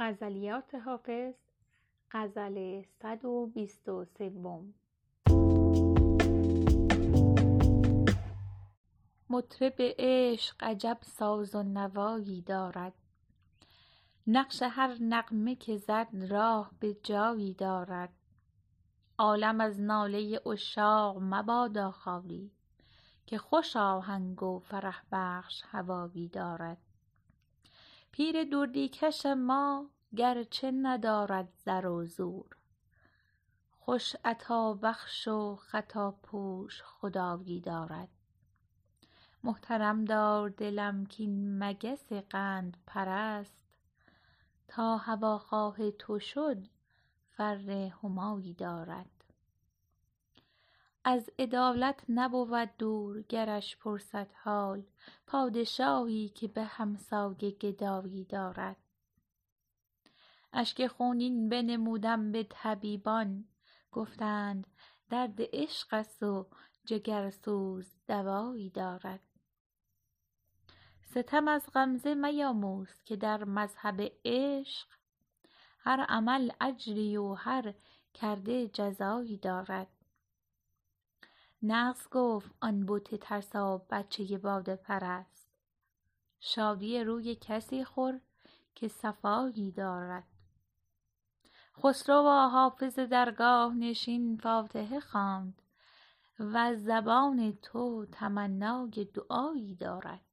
غزلیات حافظ غزل صد و بیست و سوم. مطرب عشق عجب ساز و نوایی دارد. نقش هر نغمه که زد راه به جایی دارد. عالم از ناله عشاق مبادا خالی که خوش آهنگ و فرح بخش هوایی دارد. پیر دردی کش ما گرچه ندارد زر و زور. خوش عطابخش و خطاپوش خدایی دارد. محترم دار دلم کاین مگس قندپرست تا هواخواه تو شد فر همایی دارد. از عدالت نبود دور گرش پرسد حال پادشاهی که به همسایه گدایی دارد. اشک خونین بنمودم به طبیبان گفتند درد عشق است و جگرسوز دوایی دارد. ستم از غمزه میاموز که در مذهب عشق هر عمل اجری و هر کرده جزایی دارد. نغز گفت آن بت ترسا بچه باده پرست. شادی روی کسی خور که صفایی دارد. خسروا حافظ درگاه نشین فاتحه خواند وز زبان تو تمنای دعایی دارد.